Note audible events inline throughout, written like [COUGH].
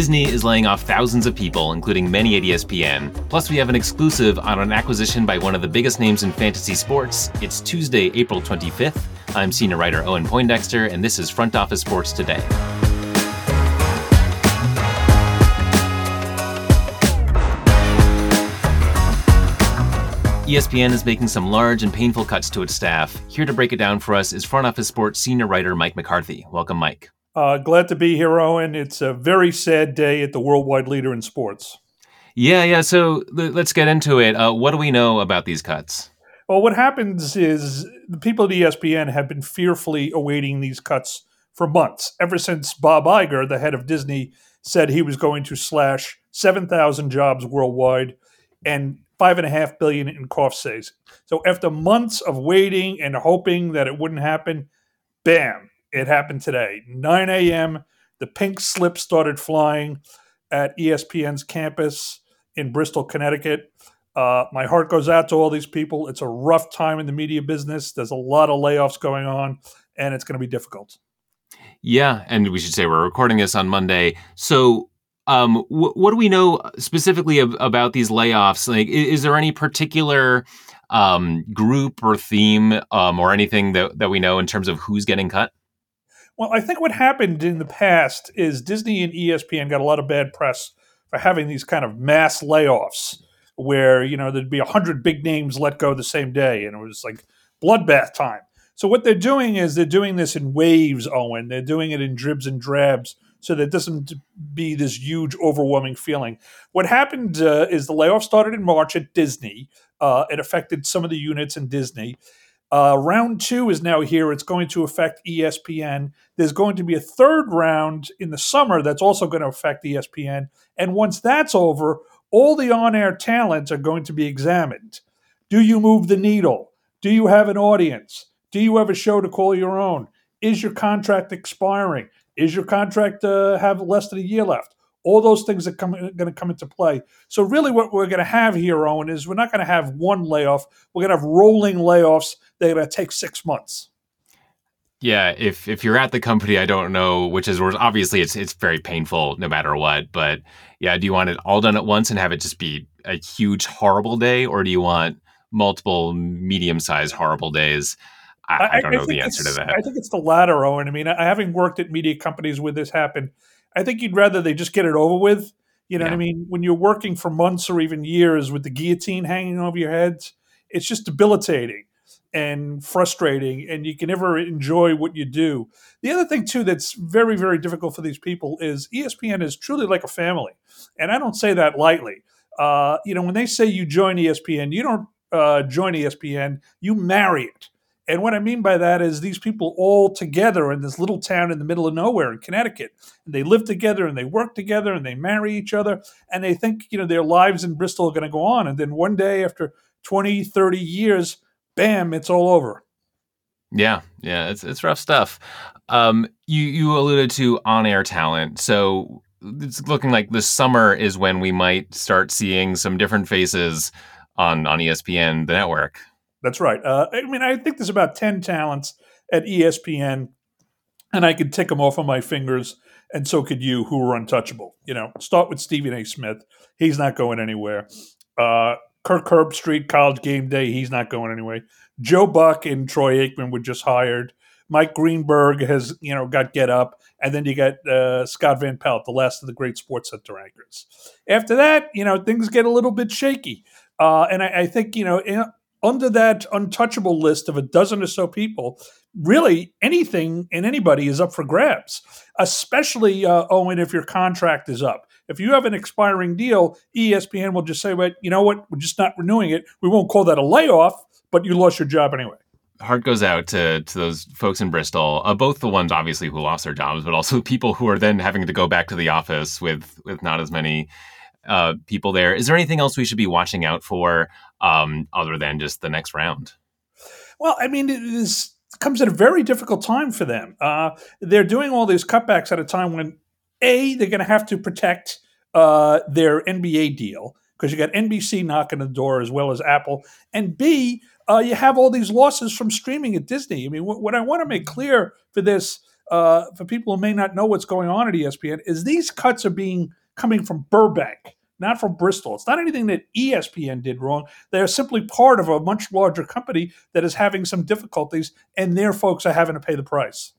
Disney is laying off thousands of people, including many at ESPN. Plus, we have an exclusive on an acquisition by one of the biggest names in fantasy sports. It's Tuesday, April 25th. I'm senior writer Owen Poindexter, and this is Front Office Sports Today. ESPN is making some large and painful cuts to its staff. Here to break it down for us is Front Office Sports senior writer Mike McCarthy. Welcome, Mike. Uh, glad to be here, Owen. It's a very sad day at the worldwide leader in sports. Yeah, yeah. So let's get into it. Uh, what do we know about these cuts? Well, what happens is the people at ESPN have been fearfully awaiting these cuts for months, ever since Bob Iger, the head of Disney, said he was going to slash 7,000 jobs worldwide and five and a half billion in cost saves. So after months of waiting and hoping that it wouldn't happen, bam, it happened today. 9 a.m. The pink slip started flying at ESPN's campus in Bristol, Connecticut. Uh, my heart goes out to all these people. It's a rough time in the media business. There's a lot of layoffs going on, and it's going to be difficult. Yeah, and we should say we're recording this on Monday. So um, wh- what do we know specifically ab- about these layoffs? Like, is, is there any particular um, group or theme um, or anything that, that we know in terms of who's getting cut? Well, I think what happened in the past is Disney and ESPN got a lot of bad press for having these kind of mass layoffs where, you know, there'd be a hundred big names let go the same day and it was like bloodbath time. So what they're doing is they're doing this in waves, Owen. They're doing it in dribs and drabs so that it doesn't be this huge, overwhelming feeling. What happened uh, is the layoff started in March at Disney. Uh, it affected some of the units in Disney. Uh, round two is now here. It's going to affect ESPN. There's going to be a third round in the summer that's also going to affect ESPN. And once that's over, all the on air talents are going to be examined. Do you move the needle? Do you have an audience? Do you have a show to call your own? Is your contract expiring? Is your contract uh, have less than a year left? All those things are going to come into play. So really, what we're going to have here, Owen, is we're not going to have one layoff. We're going to have rolling layoffs that are going to take six months. Yeah, if if you're at the company, I don't know which is worse. Obviously, it's it's very painful no matter what. But yeah, do you want it all done at once and have it just be a huge horrible day, or do you want multiple medium-sized horrible days? I, I don't I, know the answer to that. I think it's the latter, Owen. I mean, I, having worked at media companies where this happened, I think you'd rather they just get it over with. You know yeah. what I mean? When you're working for months or even years with the guillotine hanging over your heads, it's just debilitating and frustrating, and you can never enjoy what you do. The other thing, too, that's very, very difficult for these people is ESPN is truly like a family. And I don't say that lightly. Uh, you know, when they say you join ESPN, you don't uh, join ESPN, you marry it and what I mean by that is these people all together in this little town in the middle of nowhere in Connecticut. And they live together and they work together and they marry each other and they think, you know, their lives in Bristol are going to go on. And then one day after 20, 30 years, bam, it's all over. Yeah, yeah, it's it's rough stuff. Um, you you alluded to on air talent, so it's looking like this summer is when we might start seeing some different faces on on ESPN, the network. That's right. Uh, I mean, I think there's about 10 talents at ESPN, and I could tick them off on my fingers, and so could you, who are untouchable. You know, start with Stephen A. Smith. He's not going anywhere. Uh, Kirk Herbstreit, College GameDay. He's not going anywhere. Joe Buck and Troy Aikman were just hired. Mike Greenberg has, you know, got Get Up, and then you got uh, Scott Van Pelt, the last of the great SportsCenter anchors. After that, you know, things get a little bit shaky. Uh, and I, I, think, you know, under that untouchable list of a dozen or so people, really anything and anybody is up for grabs, especially, uh, Owen, if your contract is up. If you have an expiring deal, ESPN will just say, well, you know what, we're just not renewing it. We won't call that a layoff, but you lost your job anyway. Heart goes out to, to those folks in Bristol, uh, both the ones obviously who lost their jobs, but also people who are then having to go back to the office with with not as many uh, people there. Is there anything else we should be watching out for um, other than just the next round? Well, I mean, it is, comes at a very difficult time for them. Uh, they're doing all these cutbacks at a time when a they're going to have to protect uh, their NBA deal because you got NBC knocking on the door as well as Apple, and B uh, you have all these losses from streaming at Disney. I mean, what, what I want to make clear for this uh, for people who may not know what's going on at ESPN, is these cuts are being coming from Burbank, not from Bristol. It's not anything that ESPN did wrong. They're simply part of a much larger company that is having some difficulties, and their folks are having to pay the price.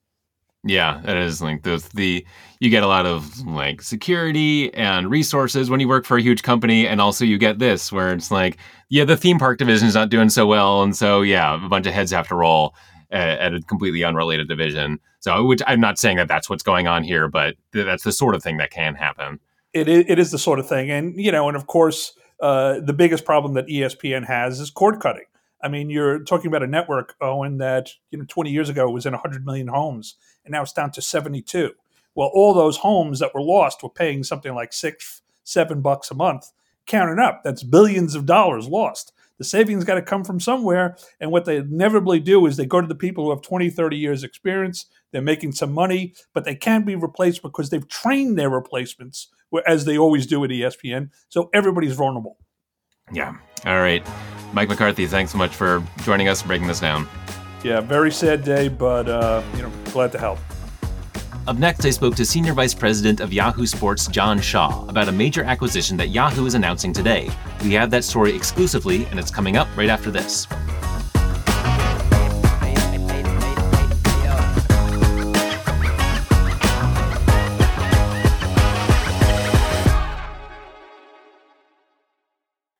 Yeah, it is like the the you get a lot of like security and resources when you work for a huge company, and also you get this where it's like, yeah, the theme park division is not doing so well, and so yeah, a bunch of heads have to roll at, at a completely unrelated division. So, which I'm not saying that that's what's going on here, but that's the sort of thing that can happen. It is, it is the sort of thing, and you know, and of course, uh, the biggest problem that ESPN has is cord cutting. I mean, you're talking about a network, Owen, that you know 20 years ago was in 100 million homes, and now it's down to 72. Well, all those homes that were lost were paying something like six, seven bucks a month. Counting up, that's billions of dollars lost. The savings got to come from somewhere. And what they inevitably do is they go to the people who have 20, 30 years experience. They're making some money, but they can't be replaced because they've trained their replacements, as they always do at ESPN. So everybody's vulnerable. Yeah. All right. Mike McCarthy, thanks so much for joining us and breaking this down. Yeah, very sad day, but uh, you know, glad to help. Up next, I spoke to Senior Vice President of Yahoo Sports, Jon Shaw, about a major acquisition that Yahoo is announcing today. We have that story exclusively, and it's coming up right after this.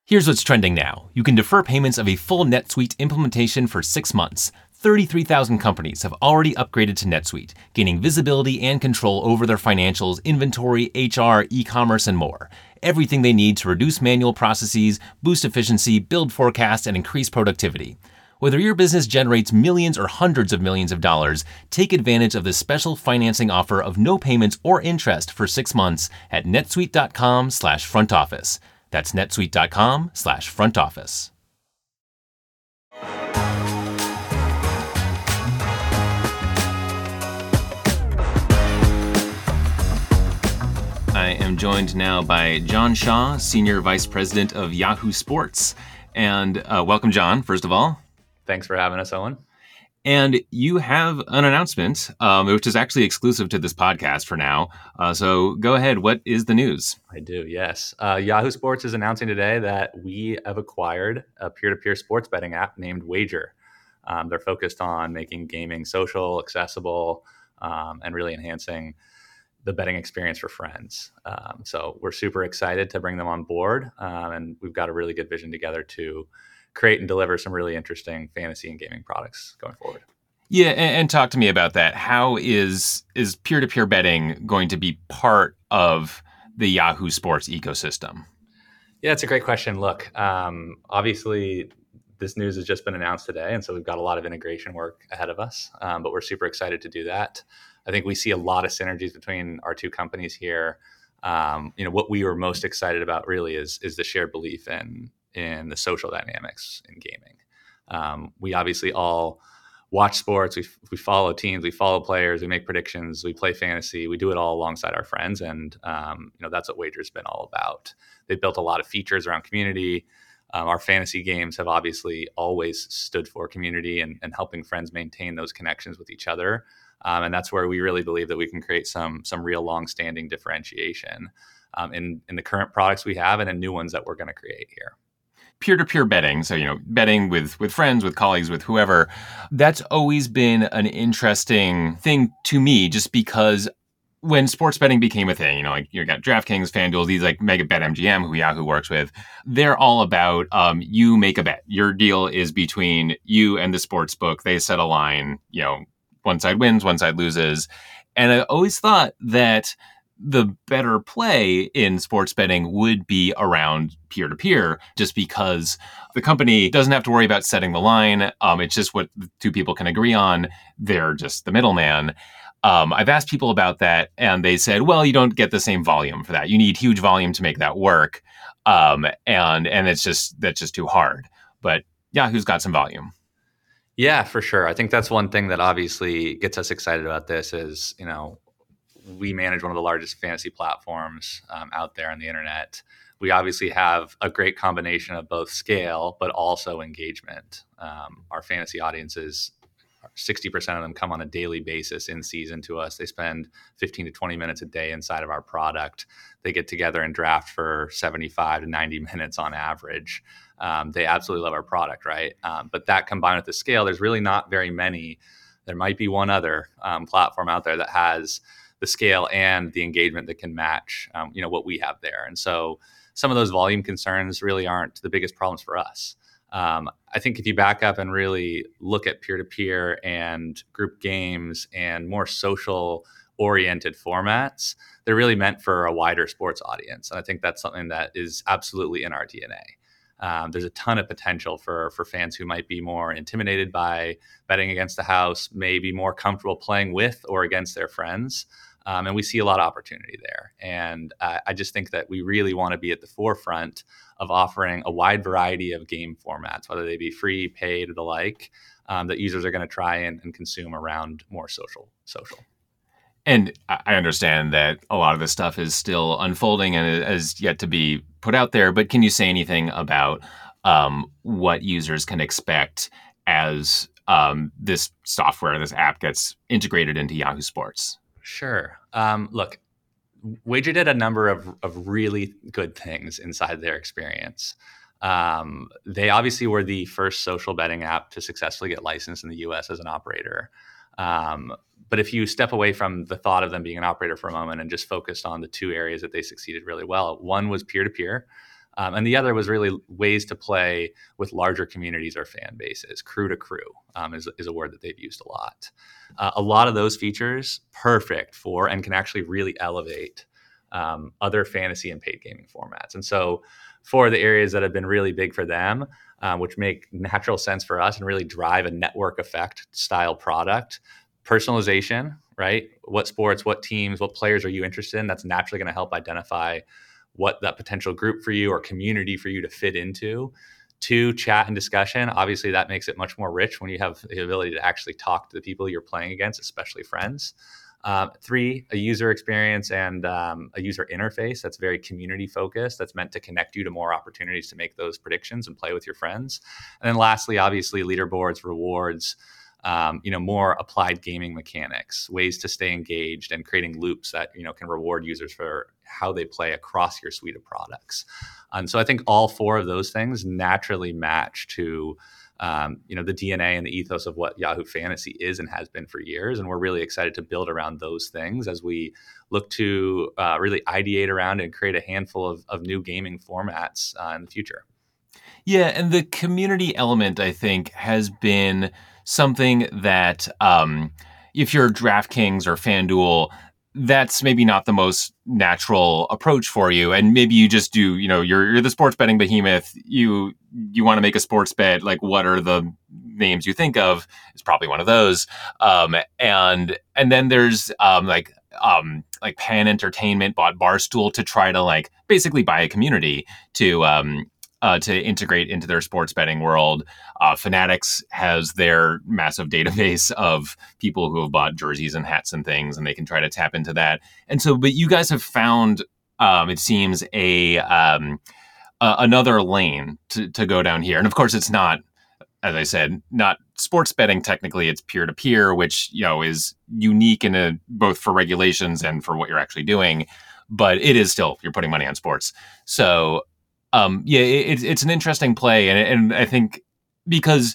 Here's what's trending now. You can defer payments of a full NetSuite implementation for six months. 33,000 companies have already upgraded to NetSuite, gaining visibility and control over their financials, inventory, HR, e commerce, and more. Everything they need to reduce manual processes, boost efficiency, build forecasts, and increase productivity. Whether your business generates millions or hundreds of millions of dollars, take advantage of the special financing offer of no payments or interest for six months at netsuite.com slash front office. That's netsuite.com slash front office. I am joined now by Jon Shaw, Senior Vice President of Yahoo Sports. And uh, welcome, Jon, first of all. Thanks for having us, Owen. And you have an announcement, um, which is actually exclusive to this podcast for now. Uh, so go ahead. What is the news? I do, yes. Uh, Yahoo Sports is announcing today that we have acquired a peer to peer sports betting app named Wagr. Um, they're focused on making gaming social, accessible, um, and really enhancing the betting experience for friends. Um, so we're super excited to bring them on board. Um, and we've got a really good vision together to create and deliver some really interesting fantasy and gaming products going forward. Yeah, and, and talk to me about that. How is is peer to peer betting going to be part of the Yahoo Sports ecosystem? Yeah, it's a great question. Look, um, obviously, this news has just been announced today, and so we've got a lot of integration work ahead of us. Um, but we're super excited to do that. I think we see a lot of synergies between our two companies here. Um, you know, what we were most excited about really is is the shared belief in in the social dynamics in gaming. Um, we obviously all watch sports, we, we follow teams, we follow players, we make predictions, we play fantasy, we do it all alongside our friends, and um, you know that's what Wagr's been all about. They've built a lot of features around community. Um, our fantasy games have obviously always stood for community and, and helping friends maintain those connections with each other. Um, and that's where we really believe that we can create some some real long-standing differentiation um, in in the current products we have and in new ones that we're going to create here peer-to-peer betting so you know betting with with friends with colleagues with whoever that's always been an interesting thing to me just because when sports betting became a thing, you know, like you got DraftKings, FanDuel, these like Mega BetMGM, who Yahoo works with, they're all about um, you make a bet. Your deal is between you and the sports book. They set a line, you know, one side wins, one side loses. And I always thought that the better play in sports betting would be around peer to peer, just because the company doesn't have to worry about setting the line. Um, it's just what two people can agree on. They're just the middleman. Um, I've asked people about that, and they said, "Well, you don't get the same volume for that. You need huge volume to make that work, um, and and it's just that's just too hard." But Yahoo's got some volume. Yeah, for sure. I think that's one thing that obviously gets us excited about this is, you know, we manage one of the largest fantasy platforms um, out there on the internet. We obviously have a great combination of both scale, but also engagement. Um, our fantasy audiences 60% of them come on a daily basis in season to us. They spend 15 to 20 minutes a day inside of our product. They get together and draft for 75 to 90 [LAUGHS] minutes on average. Um, they absolutely love our product, right? Um, but that combined with the scale, there's really not very many. There might be one other um, platform out there that has the scale and the engagement that can match, um, you know, what we have there. And so some of those volume concerns really aren't the biggest problems for us. Um, I think if you back up and really look at peer to peer and group games and more social oriented formats, they're really meant for a wider sports audience. And I think that's something that is absolutely in our DNA. Um, there's a ton of potential for for fans who might be more intimidated by betting against the house, maybe more comfortable playing with or against their friends. Um, and we see a lot of opportunity there. And uh, I just think that we really want to be at the forefront of offering a wide variety of game formats, whether they be free, paid, or the like, um, that users are going to try and, and, consume around more social. Social. And I understand that a lot of this stuff is still unfolding and is yet to be put out there. But can you say anything about um, what users can expect as um, this software, this app gets integrated into Yahoo Sports? Sure. Um, look, Wagr did a number of, of really good things inside their experience. Um, they obviously were the first social betting app to successfully get licensed in the US as an operator. Um, but if you step away from the thought of them being an operator for a moment and just focused on the two areas that they succeeded really well, one was peer to peer, um, and the other was really ways to play with larger communities or fan bases. Crew to crew um, is, is a word that they've used a lot. Uh, a lot of those features perfect for and can actually really elevate um, other fantasy and paid gaming formats. And so, for the areas that have been really big for them, um, which make natural sense for us and really drive a network effect style product, personalization, right? What sports, what teams, what players are you interested in? That's naturally going to help identify what that potential group for you or community for you to fit into. Two, chat and discussion. Obviously, that makes it much more rich when you have the ability to actually talk to the people you're playing against, especially friends. Um, three, a user experience and um, a user interface that's very community focused, that's meant to connect you to more opportunities to make those predictions and play with your friends. And then lastly, obviously, leaderboards, rewards, um, you know more applied gaming mechanics ways to stay engaged and creating loops that you know can reward users for how they play across your suite of products. And so i think all four of those things naturally match to um, you know the dna and the ethos of what yahoo fantasy is and has been for years. And we're really excited to build around those things as we look to uh, really ideate around and create a handful of, of new gaming formats uh, in the future. Yeah and the community element i think has been something that um, if you're DraftKings or FanDuel, that's maybe not the most natural approach for you. And maybe you just do you know you're, you're the sports betting behemoth. You you want to make a sports bet. Like what are the names you think of? It's probably one of those. Um, and and then there's um, like um, like Penn Entertainment bought Barstool to try to like basically buy a community to um, uh, to integrate into their sports betting world. Uh, Fanatics has their massive database [LAUGHS] of people who have bought jerseys and hats and things, and they can try to tap into that. And so, but you guys have found, um, it seems, a um, another lane to, to go down here. And of course, it's not, as I said, not sports betting. Technically, it's peer to peer, which you know is unique in a both for regulations and for what you're actually doing. But it is still you're putting money on sports. So um, yeah, it, it's an interesting play, and and I think because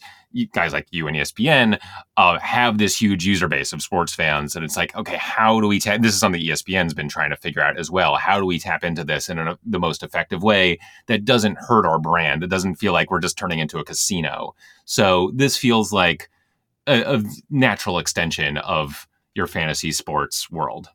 guys like you and ESPN uh, have this huge user base of sports fans, and it's like, okay, how do we tap? This is something ESPN's been trying to figure out as well. How do we tap into this in a, the most effective way that doesn't hurt our brand? It doesn't feel like we're just turning into a casino. So this feels like a, a natural extension of your fantasy sports world.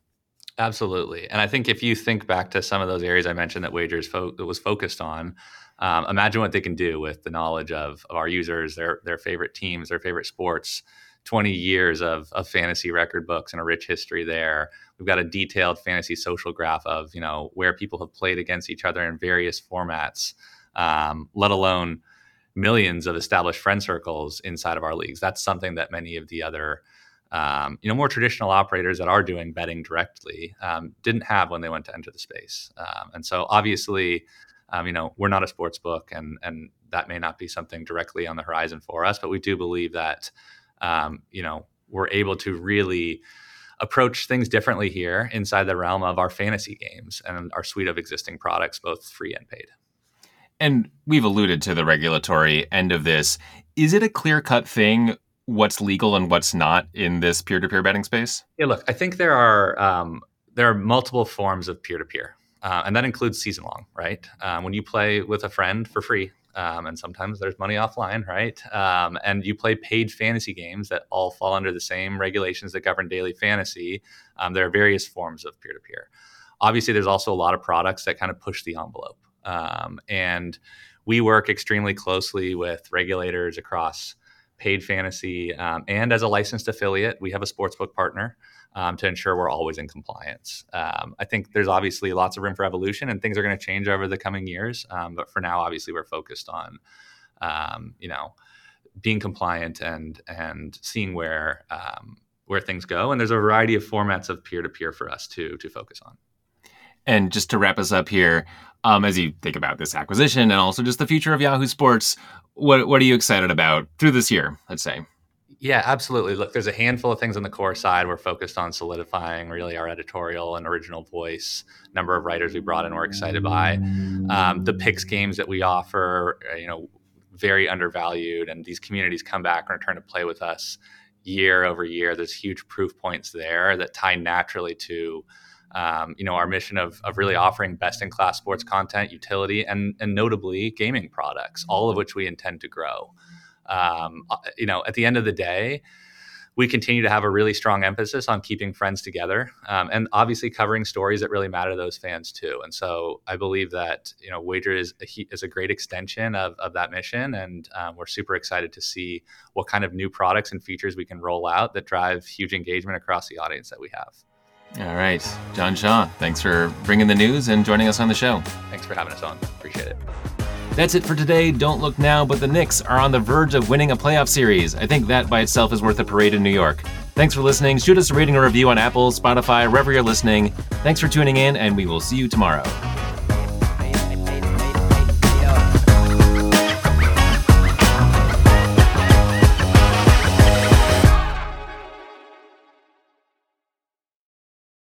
Absolutely. And I think if you think back to some of those areas I mentioned that Wagr's fo- was focused on, um, imagine what they can do with the knowledge of, of our users, their their favorite teams, their favorite sports. 20 years of, of fantasy record books and a rich history there. We've got a detailed fantasy social graph of you know where people have played against each other in various formats, um, let alone millions of established friend circles inside of our leagues. That's something that many of the other um, you know, more traditional operators that are doing betting directly um, didn't have when they went to enter the space. Um, and so obviously, um, you know, we're not a sports book and, and that may not be something directly on the horizon for us, but we do believe that um, you know, we're able to really approach things differently here inside the realm of our fantasy games and our suite of existing products, both free and paid. And we've alluded to the regulatory end of this. Is it a clear cut thing what's legal and what's not in this peer to peer betting space? Yeah, look, I think there are um, there are multiple forms of peer to peer, uh, and that includes season long, right? Um, when you play with a friend for free, um, and sometimes there's money offline, right? Um, and you play paid fantasy games that all fall under the same regulations that govern daily fantasy. Um, there are various forms of peer to peer. Obviously, there's also a lot of products that kind of push the envelope, um, and we work extremely closely with regulators across paid fantasy um, and as a licensed affiliate, we have a sportsbook partner. Um, to ensure we're always in compliance. Um, I think there's obviously lots of room for evolution, and things are going to change over the coming years. Um, but for now, obviously, we're focused on, um, you know, being compliant and and seeing where um, where things go. And there's a variety of formats of peer to peer for us to to focus on. And just to wrap us up here, um, as you think about this acquisition and also just the future of Yahoo Sports, what what are you excited about through this year? Let's say. Yeah, absolutely. Look, there's a handful of things on the core side. We're focused on solidifying really our editorial and original voice. Number of writers we brought in, we're excited by. Um, the picks games that we offer, uh, you know, very undervalued, and these communities come back and return to play with us year over year. There's huge proof points there that tie naturally to. Um, you know our mission of, of really offering best in class sports content utility and, and notably gaming products all of which we intend to grow um, uh, you know, at the end of the day, we continue to have a really strong emphasis on keeping friends together um, and obviously covering stories that really matter to those fans too. And so I believe that, you know, Wagr is a, is a great extension of, of that mission. And um, we're super excited to see what kind of new products and features we can roll out that drive huge engagement across the audience that we have. All right. Jon Shaw, thanks for bringing the news and joining us on the show. Thanks for having us on. Appreciate it. That's it for today. Don't look now, but the Knicks are on the verge of winning a playoff series. I think that by itself is worth a parade in New York. Thanks for listening. Shoot us a rating or review on Apple, Spotify, wherever you're listening. Thanks for tuning in, and we will see you tomorrow.